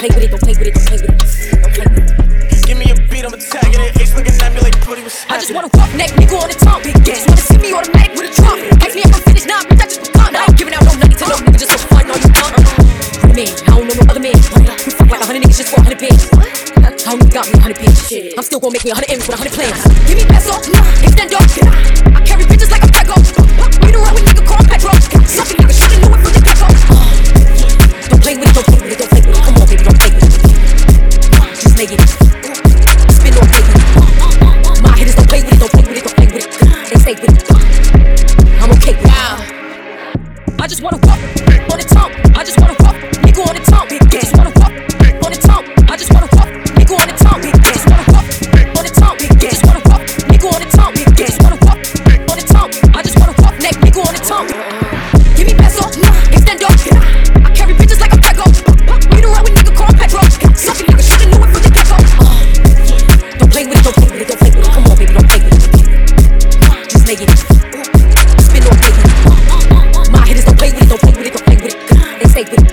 play with it, don't play with it, don't play with it. Don't play with it. Give me a beat, I'm attacking it. Ace looking at me like Brody was I just wanna walk neck, nigga on the top. Big just Wanna see me on the mic with a drop. Ask me if I'm finished, nah, bitch, I just begun. I ain't giving out no money to no nigga just for fun. No, you done. Man, I don't know no other man. You fuck like a hundred niggas just for a hundred bands. I only got me a hundred bands? I'm still gonna make me a hundred M's with a hundred plans. Give me peso, extendo. Spin on. My hitters don't play with it, don't play with it, don't play with it. They stay with it. I'm okay with it. I just wanna walk on the top. I just wanna walk. fake